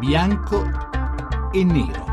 bianco e nero.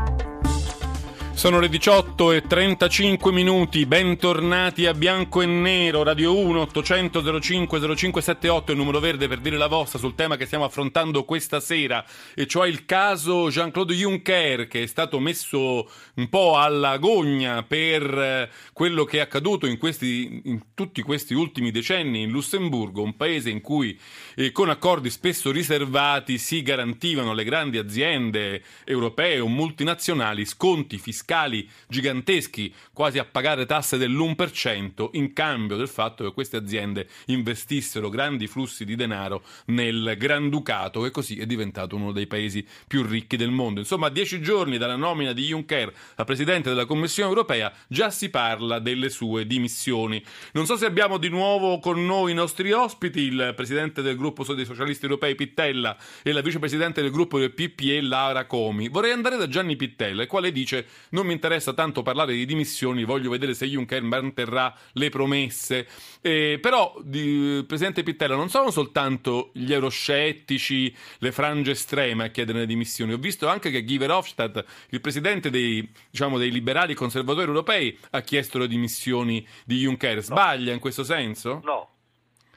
Sono le 18 e 35 minuti, bentornati a Bianco e Nero, Radio 1 800 05 0578, il numero verde per dire la vostra sul tema che stiamo affrontando questa sera, e cioè il caso Jean-Claude Juncker che è stato messo un po' alla gogna per eh, quello che è accaduto in, questi, in tutti questi ultimi decenni in Lussemburgo, un paese in cui eh, con accordi spesso riservati si garantivano alle grandi aziende europee o multinazionali sconti fiscali fiscali giganteschi, quasi a pagare tasse dell'1%, in cambio del fatto che queste aziende investissero grandi flussi di denaro nel Granducato, che così è diventato uno dei paesi più ricchi del mondo. Insomma, a dieci giorni dalla nomina di Juncker a presidente della Commissione europea, già si parla delle sue dimissioni. Non so se abbiamo di nuovo con noi i nostri ospiti, il presidente del gruppo dei socialisti europei Pittella e la vicepresidente del gruppo del PPE Lara Comi. Vorrei andare da Gianni Pittella, il quale dice non mi interessa tanto parlare di dimissioni, voglio vedere se Juncker manterrà le promesse. Eh, però, di, Presidente Pittella, non sono soltanto gli euroscettici, le frange estreme a chiedere le dimissioni. Ho visto anche che Guy Verhofstadt, il presidente dei, diciamo, dei liberali conservatori europei, ha chiesto le dimissioni di Juncker. Sbaglia no. in questo senso? No.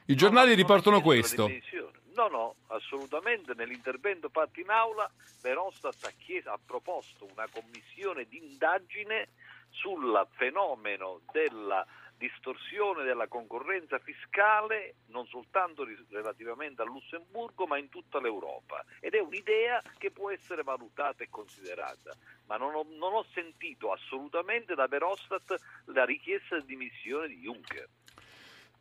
I giornali no, riportano questo. No, no, assolutamente. Nell'intervento fatto in aula Verhofstadt ha, chiesto, ha proposto una commissione d'indagine sul fenomeno della distorsione della concorrenza fiscale non soltanto relativamente a Lussemburgo ma in tutta l'Europa ed è un'idea che può essere valutata e considerata ma non ho, non ho sentito assolutamente da Verhofstadt la richiesta di dimissione di Juncker.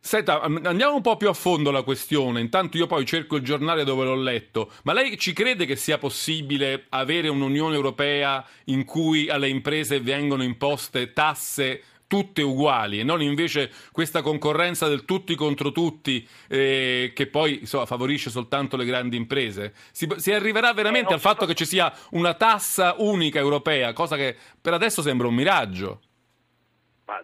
Senta, andiamo un po' più a fondo la questione. Intanto io poi cerco il giornale dove l'ho letto. Ma lei ci crede che sia possibile avere un'Unione Europea in cui alle imprese vengono imposte tasse tutte uguali e non invece questa concorrenza del tutti contro tutti eh, che poi insomma, favorisce soltanto le grandi imprese? Si, si arriverà veramente eh, al fatto che ci sia una tassa unica europea, cosa che per adesso sembra un miraggio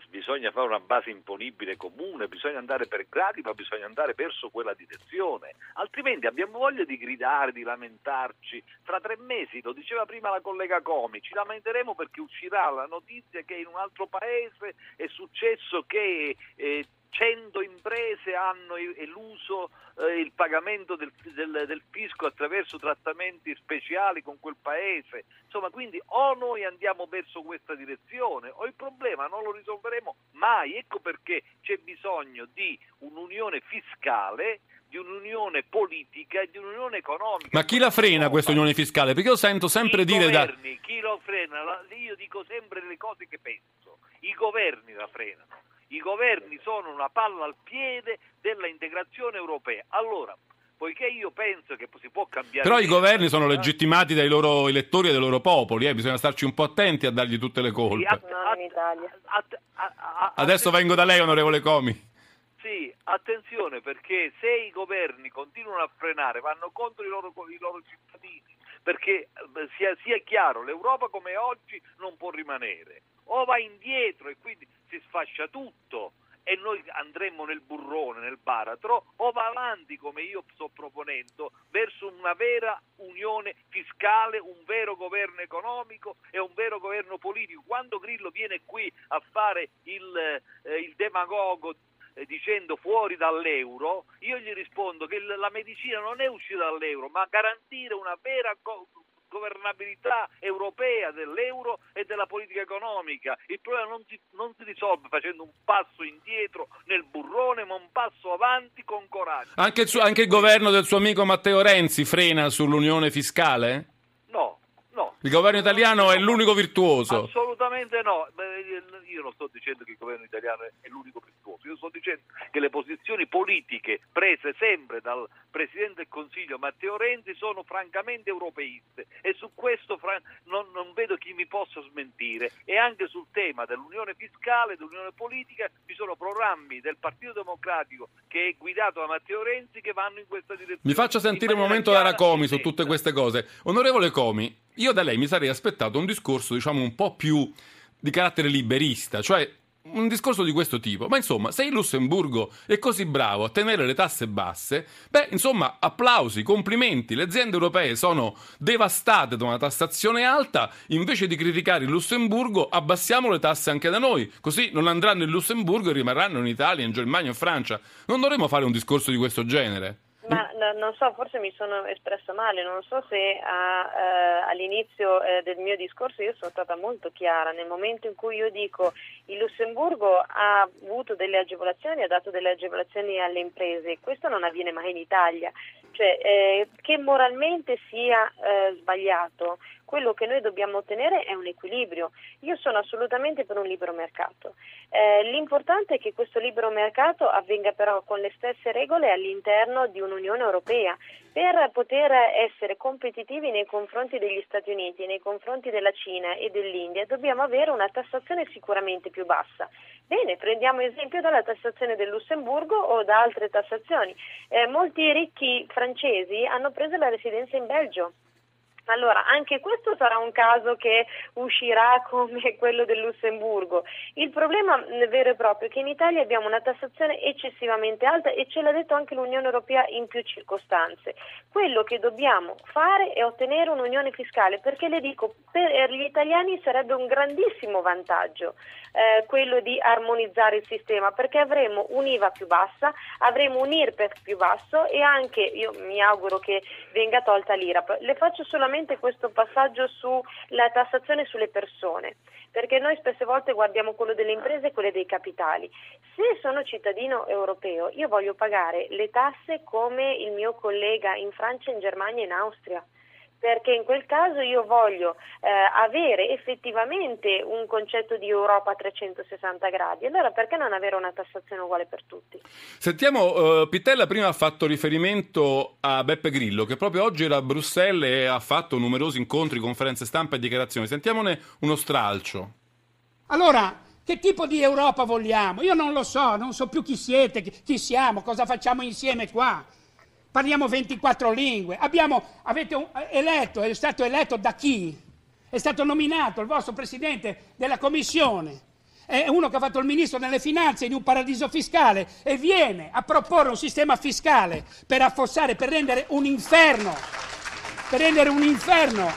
bisogna fare una base imponibile comune, bisogna andare per gradi, ma bisogna andare verso quella direzione, altrimenti abbiamo voglia di gridare, di lamentarci. Tra tre mesi, lo diceva prima la collega Comi, ci lamenteremo perché uscirà la notizia che in un altro paese è successo che eh, 100 imprese hanno eluso eh, il pagamento del, del, del, fisco attraverso trattamenti speciali con quel paese. Insomma, quindi o noi andiamo verso questa direzione o il problema non lo risolveremo mai. Ecco perché c'è bisogno di un'unione fiscale di un'unione politica e di un'unione economica. Ma chi la frena questa unione fiscale? Perché io sento sempre I dire governi, da... chi lo frena? Io dico sempre le cose che penso. I governi la frenano i governi sono una palla al piede della integrazione europea. Allora, poiché io penso che si può cambiare... Però i governi sono legittimati dai loro elettori e dai loro popoli, eh? bisogna starci un po' attenti a dargli tutte le colpe. Sì, att- att- Adesso vengo da lei, onorevole Comi. Sì, attenzione perché se i governi continuano a frenare, vanno contro i loro, i loro cittadini, perché eh, sia, sia chiaro, l'Europa come oggi non può rimanere, o va indietro e quindi si sfascia tutto e noi andremo nel burrone, nel baratro, o va avanti, come io sto proponendo, verso una vera unione fiscale, un vero governo economico e un vero governo politico. Quando Grillo viene qui a fare il, eh, il demagogo eh, dicendo fuori dall'euro, io gli rispondo che la medicina non è uscita dall'euro, ma garantire una vera governabilità europea dell'euro e della politica economica. Il problema non si, non si, risolve facendo un passo indietro nel burrone, ma un passo avanti con coraggio. Anche il, suo, anche il governo del suo amico Matteo Renzi frena sull'unione fiscale? No, no. Il governo italiano è l'unico virtuoso? Assolutamente no. Io non sto dicendo che il governo italiano è l'unico virtuoso, io sto dicendo che le posizioni politiche prese sempre dal Presidente del Consiglio Matteo Renzi sono francamente europeiste e su questo non, non vedo chi mi possa smentire. E anche sul tema dell'unione fiscale, dell'unione politica, ci sono programmi del Partito Democratico che è guidato da Matteo Renzi che vanno in questa direzione. Mi faccia sentire un momento da Comi su tutte queste cose. Onorevole Comi, io da lei mi sarei aspettato un discorso, diciamo, un po' più di carattere liberista, cioè un discorso di questo tipo. Ma insomma, se il Lussemburgo è così bravo a tenere le tasse basse, beh, insomma, applausi, complimenti. Le aziende europee sono devastate da una tassazione alta, invece di criticare il Lussemburgo, abbassiamo le tasse anche da noi, così non andranno in Lussemburgo e rimarranno in Italia, in Germania, in Francia. Non dovremmo fare un discorso di questo genere. Ma no, non so, forse mi sono espressa male, non so se a, eh, all'inizio eh, del mio discorso io sono stata molto chiara. Nel momento in cui io dico il Lussemburgo ha avuto delle agevolazioni, ha dato delle agevolazioni alle imprese, questo non avviene mai in Italia. Cioè, eh, che moralmente sia eh, sbagliato, quello che noi dobbiamo ottenere è un equilibrio. Io sono assolutamente per un libero mercato. Eh, l'importante è che questo libero mercato avvenga però con le stesse regole all'interno di un'Unione Europea per poter essere competitivi nei confronti degli Stati Uniti, nei confronti della Cina e dell'India dobbiamo avere una tassazione sicuramente più bassa. Bene, prendiamo esempio dalla tassazione del Lussemburgo o da altre tassazioni. Eh, molti ricchi francesi hanno preso la residenza in Belgio allora, anche questo sarà un caso che uscirà come quello del Lussemburgo. Il problema vero e proprio è che in Italia abbiamo una tassazione eccessivamente alta e ce l'ha detto anche l'Unione Europea in più circostanze. Quello che dobbiamo fare è ottenere un'unione fiscale, perché le dico, per gli italiani sarebbe un grandissimo vantaggio eh, quello di armonizzare il sistema, perché avremo un'IVA più bassa, avremo un IRPEF più basso e anche, io mi auguro che venga tolta l'IRAP. Le faccio solamente solamente questo passaggio sulla tassazione sulle persone, perché noi spesse volte guardiamo quello delle imprese e quelle dei capitali. Se sono cittadino europeo, io voglio pagare le tasse come il mio collega in Francia, in Germania e in Austria perché in quel caso io voglio eh, avere effettivamente un concetto di Europa a 360 gradi. Allora perché non avere una tassazione uguale per tutti? Sentiamo, uh, Pittella prima ha fatto riferimento a Beppe Grillo, che proprio oggi era a Bruxelles e ha fatto numerosi incontri, conferenze stampa e dichiarazioni. Sentiamone uno stralcio. Allora, che tipo di Europa vogliamo? Io non lo so, non so più chi siete, chi siamo, cosa facciamo insieme qua parliamo 24 lingue, abbiamo, avete eletto, è stato eletto da chi? È stato nominato il vostro presidente della commissione, è uno che ha fatto il ministro delle finanze in un paradiso fiscale e viene a proporre un sistema fiscale per affossare, per rendere un inferno, per rendere un inferno.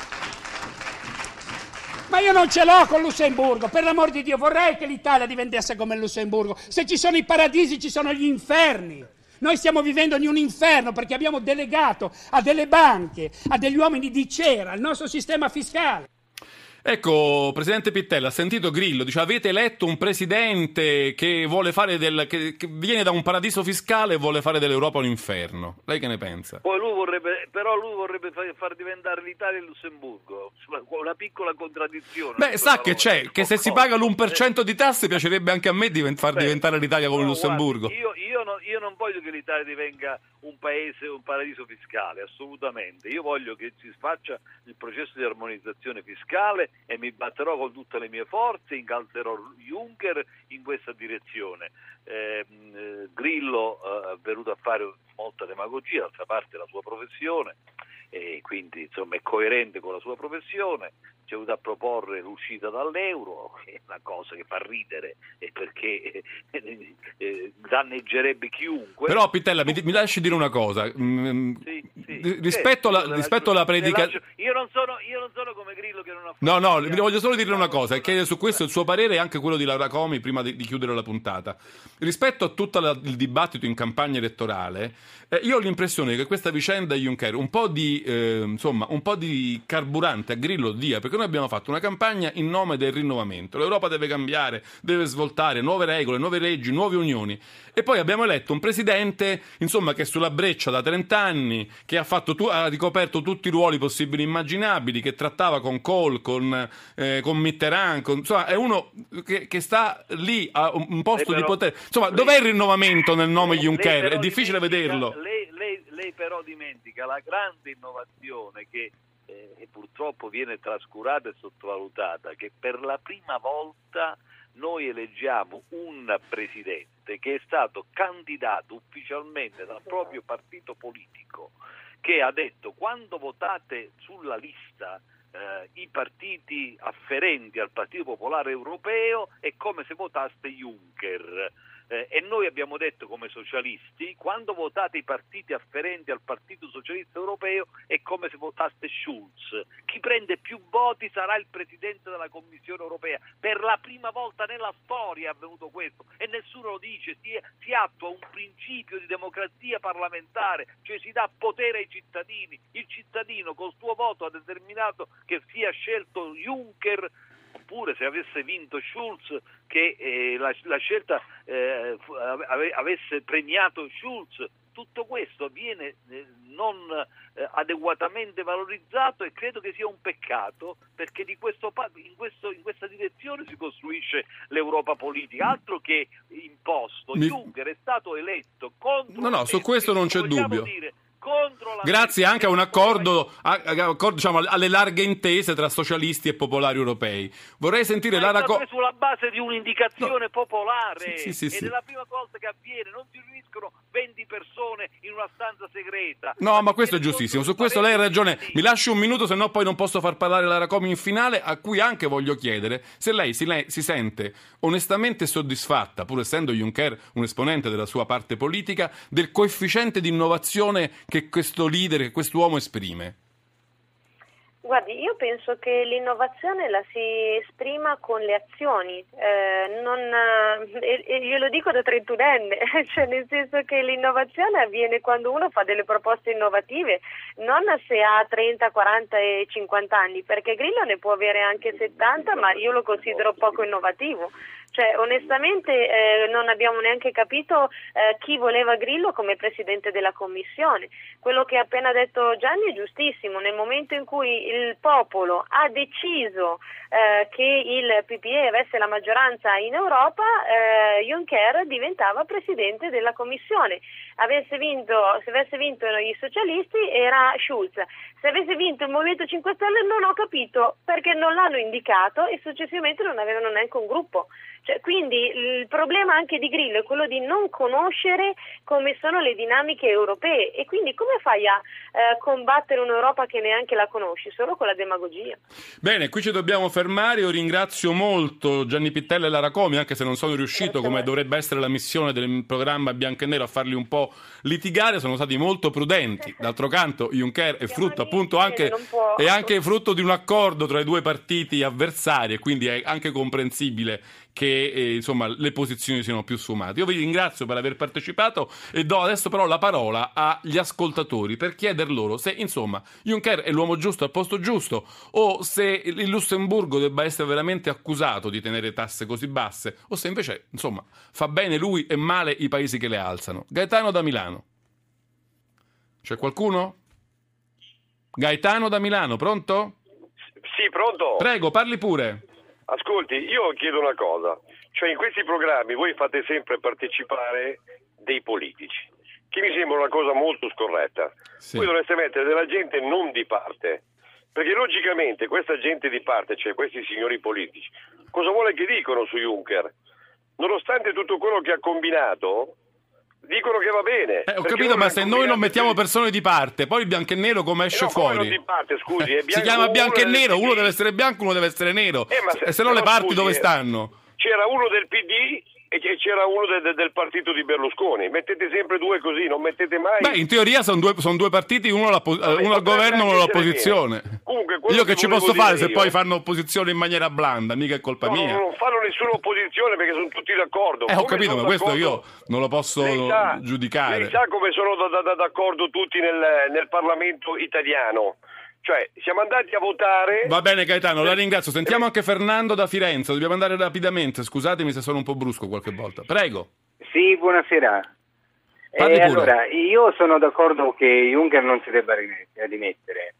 Ma io non ce l'ho con Lussemburgo, per l'amor di Dio, vorrei che l'Italia diventasse come Lussemburgo. Se ci sono i paradisi ci sono gli inferni. Noi stiamo vivendo in un inferno perché abbiamo delegato a delle banche, a degli uomini di cera, il nostro sistema fiscale. Ecco, Presidente Pittella, ha sentito Grillo, dice avete eletto un Presidente che, vuole fare del, che, che viene da un paradiso fiscale e vuole fare dell'Europa un inferno. Lei che ne pensa? Poi lui vorrebbe, però lui vorrebbe far diventare l'Italia il Lussemburgo, una piccola contraddizione. Beh, sa che c'è, che se si paga l'1% di tasse piacerebbe anche a me divent- far Beh, diventare l'Italia come no, il Lussemburgo. Guardi, io, io, non, io non voglio che l'Italia divenga un paese, un paradiso fiscale, assolutamente. Io voglio che si faccia il processo di armonizzazione fiscale e mi batterò con tutte le mie forze, incalzerò Juncker in questa direzione. Ehm, eh, Grillo eh, è venuto a fare molta demagogia, d'altra parte la sua professione e quindi insomma, è coerente con la sua professione, ci è venuto a proporre l'uscita dall'euro, che è una cosa che fa ridere perché eh, danneggerebbe chiunque. Però Pittella mi, mi lasci dire una cosa, mm, sì, sì. rispetto, alla, rispetto alla predicazione... Io, io, non sono come Grillo che non ha... No, no, vi voglio solo dire una cosa, e chiedere su questo il suo parere e anche quello di Laura Comi prima di, di chiudere la puntata. Rispetto a tutto il dibattito in campagna elettorale, eh, io ho l'impressione che questa vicenda Juncker un po' di, eh, insomma, un po' di carburante a Grillo dia, perché noi abbiamo fatto una campagna in nome del rinnovamento. L'Europa deve cambiare, deve svoltare nuove regole, nuove leggi, nuove unioni. E poi abbiamo eletto un presidente, insomma, che è sulla breccia da 30 anni, che ha, fatto, ha ricoperto tutti i ruoli possibili e immaginabili, che trattava con Kohl, con, eh, con Mitterrand, con, insomma, è uno che, che, sta lì a un posto però, di potere. Insomma, lei, dov'è il rinnovamento nel nome Juncker? È difficile vederlo. Lei, lei, lei però dimentica la grande innovazione che eh, purtroppo viene trascurata e sottovalutata, che per la prima volta noi eleggiamo un presidente che è stato candidato ufficialmente dal proprio partito politico, che ha detto quando votate sulla lista eh, i partiti afferenti al Partito Popolare Europeo è come se votaste Juncker. Eh, e noi abbiamo detto come socialisti, quando votate i partiti afferenti al Partito Socialista Europeo è come se votaste Schulz. Chi prende più voti sarà il Presidente della Commissione Europea. Per la prima volta nella storia è avvenuto questo e nessuno lo dice, si, si attua un principio di democrazia parlamentare, cioè si dà potere ai cittadini. Il cittadino col suo voto ha determinato che sia scelto Juncker oppure se avesse vinto Schulz che eh, la, la, scelta eh, ave, avesse premiato Schulz. Tutto questo viene eh, non eh, adeguatamente valorizzato e credo che sia un peccato perché questo, in, questo, in, questa direzione si costruisce l'Europa politica, altro che imposto. Mi... Juncker è stato eletto contro... No, no, su questo non c'è dubbio. Dire, Grazie anche a un accordo, a, a, diciamo, alle larghe intese tra socialisti e popolari europei. Vorrei sentire Ma Lara Co- sulla base di un'indicazione no. popolare sì, sì, sì, ed è la prima cosa che avviene, non si riuniscono 20 persone in una stanza segreta. No, ma, questo è giustissimo, su questo lei ha ragione. Mi lasci un minuto, se no poi non posso far parlare Lara Comi in finale, a cui anche voglio chiedere se lei si, lei si sente onestamente soddisfatta, pur essendo Juncker un esponente della sua parte politica, del coefficiente di innovazione che questo leader, che quest'uomo esprime? Guardi, io penso che l'innovazione la si esprima con le azioni, eh, non, eh, glielo dico da trentunenne, cioè nel senso che l'innovazione avviene quando uno fa delle proposte innovative, non se ha 30, 40 e 50 anni, perché Grillo ne può avere anche 70, ma io lo considero poco innovativo. Cioè, onestamente eh, non abbiamo neanche capito eh, chi voleva Grillo come presidente della commissione. Quello che ha appena detto Gianni è giustissimo, nel momento in cui il popolo ha deciso eh, che il PPE avesse la maggioranza in Europa, eh, Juncker diventava presidente della commissione. Avesse vinto, se avesse vinto i socialisti era Schulz. Se avesse vinto il Movimento 5 Stelle non ho capito perché non l'hanno indicato e successivamente non avevano neanche un gruppo. Cioè, quindi il problema anche di Grillo è quello di non conoscere come sono le dinamiche europee e quindi come fai a eh, combattere un'Europa che neanche la conosci? Solo con la demagogia. Bene, qui ci dobbiamo fermare. Io ringrazio molto Gianni Pittella e Lara Comi, anche se non sono riuscito, come dovrebbe essere la missione del programma Bianco e Nero, a farli un po' litigare. Sono stati molto prudenti. D'altro canto, Juncker è frutto appunto anche, è anche frutto di un accordo tra i due partiti avversari e quindi è anche comprensibile che eh, insomma, le posizioni siano più sfumate. Io vi ringrazio per aver partecipato e do adesso però la parola agli ascoltatori per chieder loro se insomma Juncker è l'uomo giusto al posto giusto o se il Lussemburgo debba essere veramente accusato di tenere tasse così basse o se invece insomma fa bene lui e male i paesi che le alzano. Gaetano da Milano. C'è qualcuno? Gaetano da Milano, pronto? Sì, pronto. Prego, parli pure. Ascolti, io chiedo una cosa, cioè in questi programmi voi fate sempre partecipare dei politici, che mi sembra una cosa molto scorretta. Sì. Voi dovreste mettere della gente non di parte, perché logicamente questa gente di parte, cioè questi signori politici, cosa vuole che dicono su Juncker? Nonostante tutto quello che ha combinato, dicono che va bene. Eh, ho capito, ma se noi non mettiamo persone di parte, poi il bianco e nero come esce eh no, fuori? Di parte, scusi, eh, si chiama bianco e nero, uno deve essere bianco, uno deve essere nero. Eh, se, e se no le parti scusi, dove eh, stanno? C'era uno del PD e c'era uno de, de, del partito di Berlusconi. Mettete sempre due così, non mettete mai. Beh, in teoria sono due, son due partiti, uno, Vabbè, uno al governo e uno all'opposizione. Comunque, io che, ci posso fare se io. poi fanno opposizione in maniera blanda? Mica è colpa no, mia. No, non fanno nessuna opposizione perché sono tutti d'accordo. Eh, ho capito, ma questo io non lo posso lei sa, giudicare. Lei sa come sono da, da, d'accordo tutti nel, nel Parlamento italiano. Cioè, siamo andati a votare. Va bene, Gaetano, la ringrazio. Sentiamo anche Fernando da Firenze. Dobbiamo andare rapidamente. Scusatemi se sono un po' brusco qualche volta. Prego. Sì, buonasera. Eh, allora, io sono d'accordo che Juncker non si debba rimettere,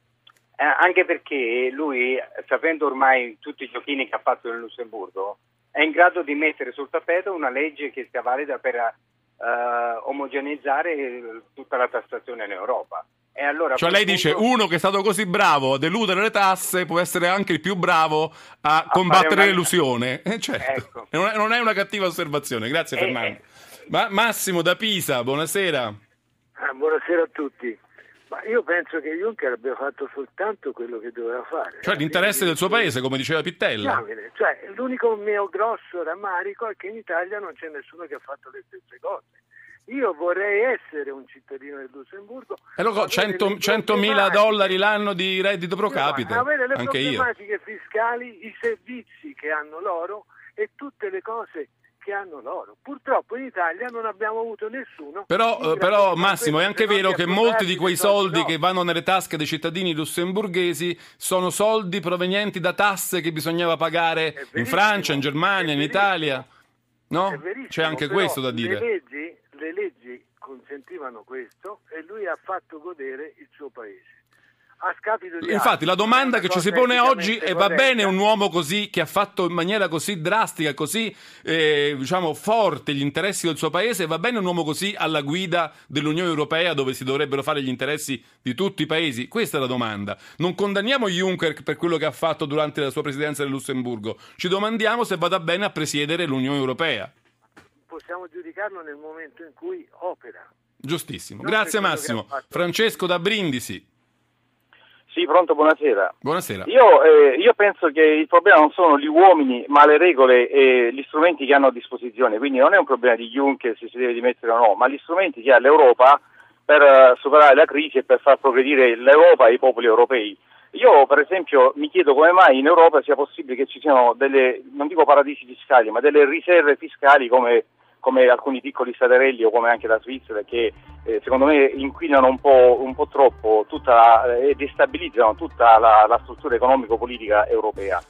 eh, anche perché lui, sapendo ormai tutti i giochini che ha fatto nel Lussemburgo, è in grado di mettere sul tappeto una legge che sia valida per uh, omogeneizzare tutta la tassazione in Europa. E allora cioè lei dice uno che è stato così bravo a deludere le tasse può essere anche il più bravo a, a combattere una... l'elusione. Eh, certo. Ecco. Non, è, una cattiva osservazione, grazie eh, Fernando. Eh. Ma, Massimo da Pisa, buonasera. Ah, buonasera a tutti. Ma io penso che Juncker abbia fatto soltanto quello che doveva fare. Cioè l'interesse del suo paese, come diceva Pittella. Cioè, l'unico mio grosso rammarico è che in Italia non c'è nessuno che ha fatto le stesse cose. Io vorrei essere un cittadino del Lussemburgo. E lo so, 100 mila dollari l'anno di reddito pro capite. Avere le Anche problematiche io. fiscali, i servizi che hanno loro e tutte le cose che hanno loro. Purtroppo in Italia non abbiamo avuto nessuno. Però, però Massimo, è anche vero che molti di quei soldi che vanno nelle tasche dei cittadini lussemburghesi sono soldi provenienti da tasse che bisognava pagare in Francia, in Germania, in Italia. No? C'è anche questo da dire. Le leggi, le leggi consentivano questo e lui ha fatto godere il suo paese Infatti la domanda che ci si pone oggi è va bene un uomo così che ha fatto in maniera così drastica, così eh, diciamo forte gli interessi del suo paese, va bene un uomo così alla guida dell'Unione Europea dove si dovrebbero fare gli interessi di tutti i paesi? Questa è la domanda. Non condanniamo Juncker per quello che ha fatto durante la sua presidenza del Lussemburgo, ci domandiamo se vada bene a presiedere l'Unione Europea. Possiamo giudicarlo nel momento in cui opera. Giustissimo. Non Grazie Massimo. Francesco da Brindisi. Sì, pronto, buonasera. Buonasera. Io, eh, io, penso che il problema non sono gli uomini, ma le regole e gli strumenti che hanno a disposizione. Quindi non è un problema di Juncker se si deve dimettere o no, ma gli strumenti che ha l'Europa per uh, superare la crisi e per far progredire l'Europa e i popoli europei. Io, per esempio, mi chiedo come mai in Europa sia possibile che ci siano delle, non dico paradisi fiscali, ma delle riserve fiscali come come alcuni piccoli staterelli o come anche la Svizzera che eh, secondo me inquinano un po', un po troppo la, e destabilizzano tutta la, la struttura economico-politica europea.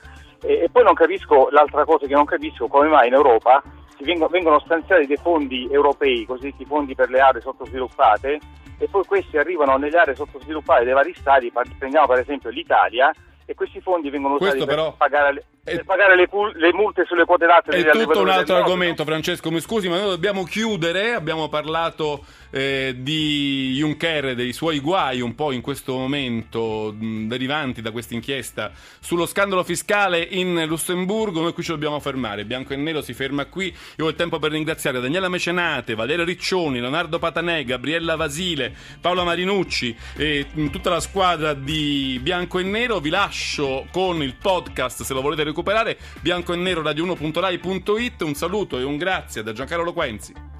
E, e, poi non capisco, l'altra cosa che non capisco, come mai in Europa vengono, vengono stanziati dei fondi europei, cosiddetti fondi per le aree sottosviluppate, e poi questi arrivano nelle aree sottosviluppate dei vari stati, prendiamo per esempio l'Italia, e questi fondi vengono usati Questo per però pagare, le, per pagare le, le, multe sulle quote latte. È tutto un altro argomento, Francesco, mi scusi, ma noi dobbiamo chiudere. Abbiamo parlato eh, di Juncker, dei suoi guai un po' in questo momento mh, derivanti da questa inchiesta sullo scandalo fiscale in Lussemburgo. Noi qui ci dobbiamo fermare. Bianco e Nero si ferma qui. Io ho il tempo per ringraziare Daniela Mecenate, Valerio Riccioni, Leonardo Patanè, Gabriella Vasile, Paola Marinucci e tutta la squadra di Bianco e Nero. Vi lascio con il podcast se lo volete recuperare. Bianco e nero radio1.rai.it un saluto e un grazie da Giancarlo Quenzi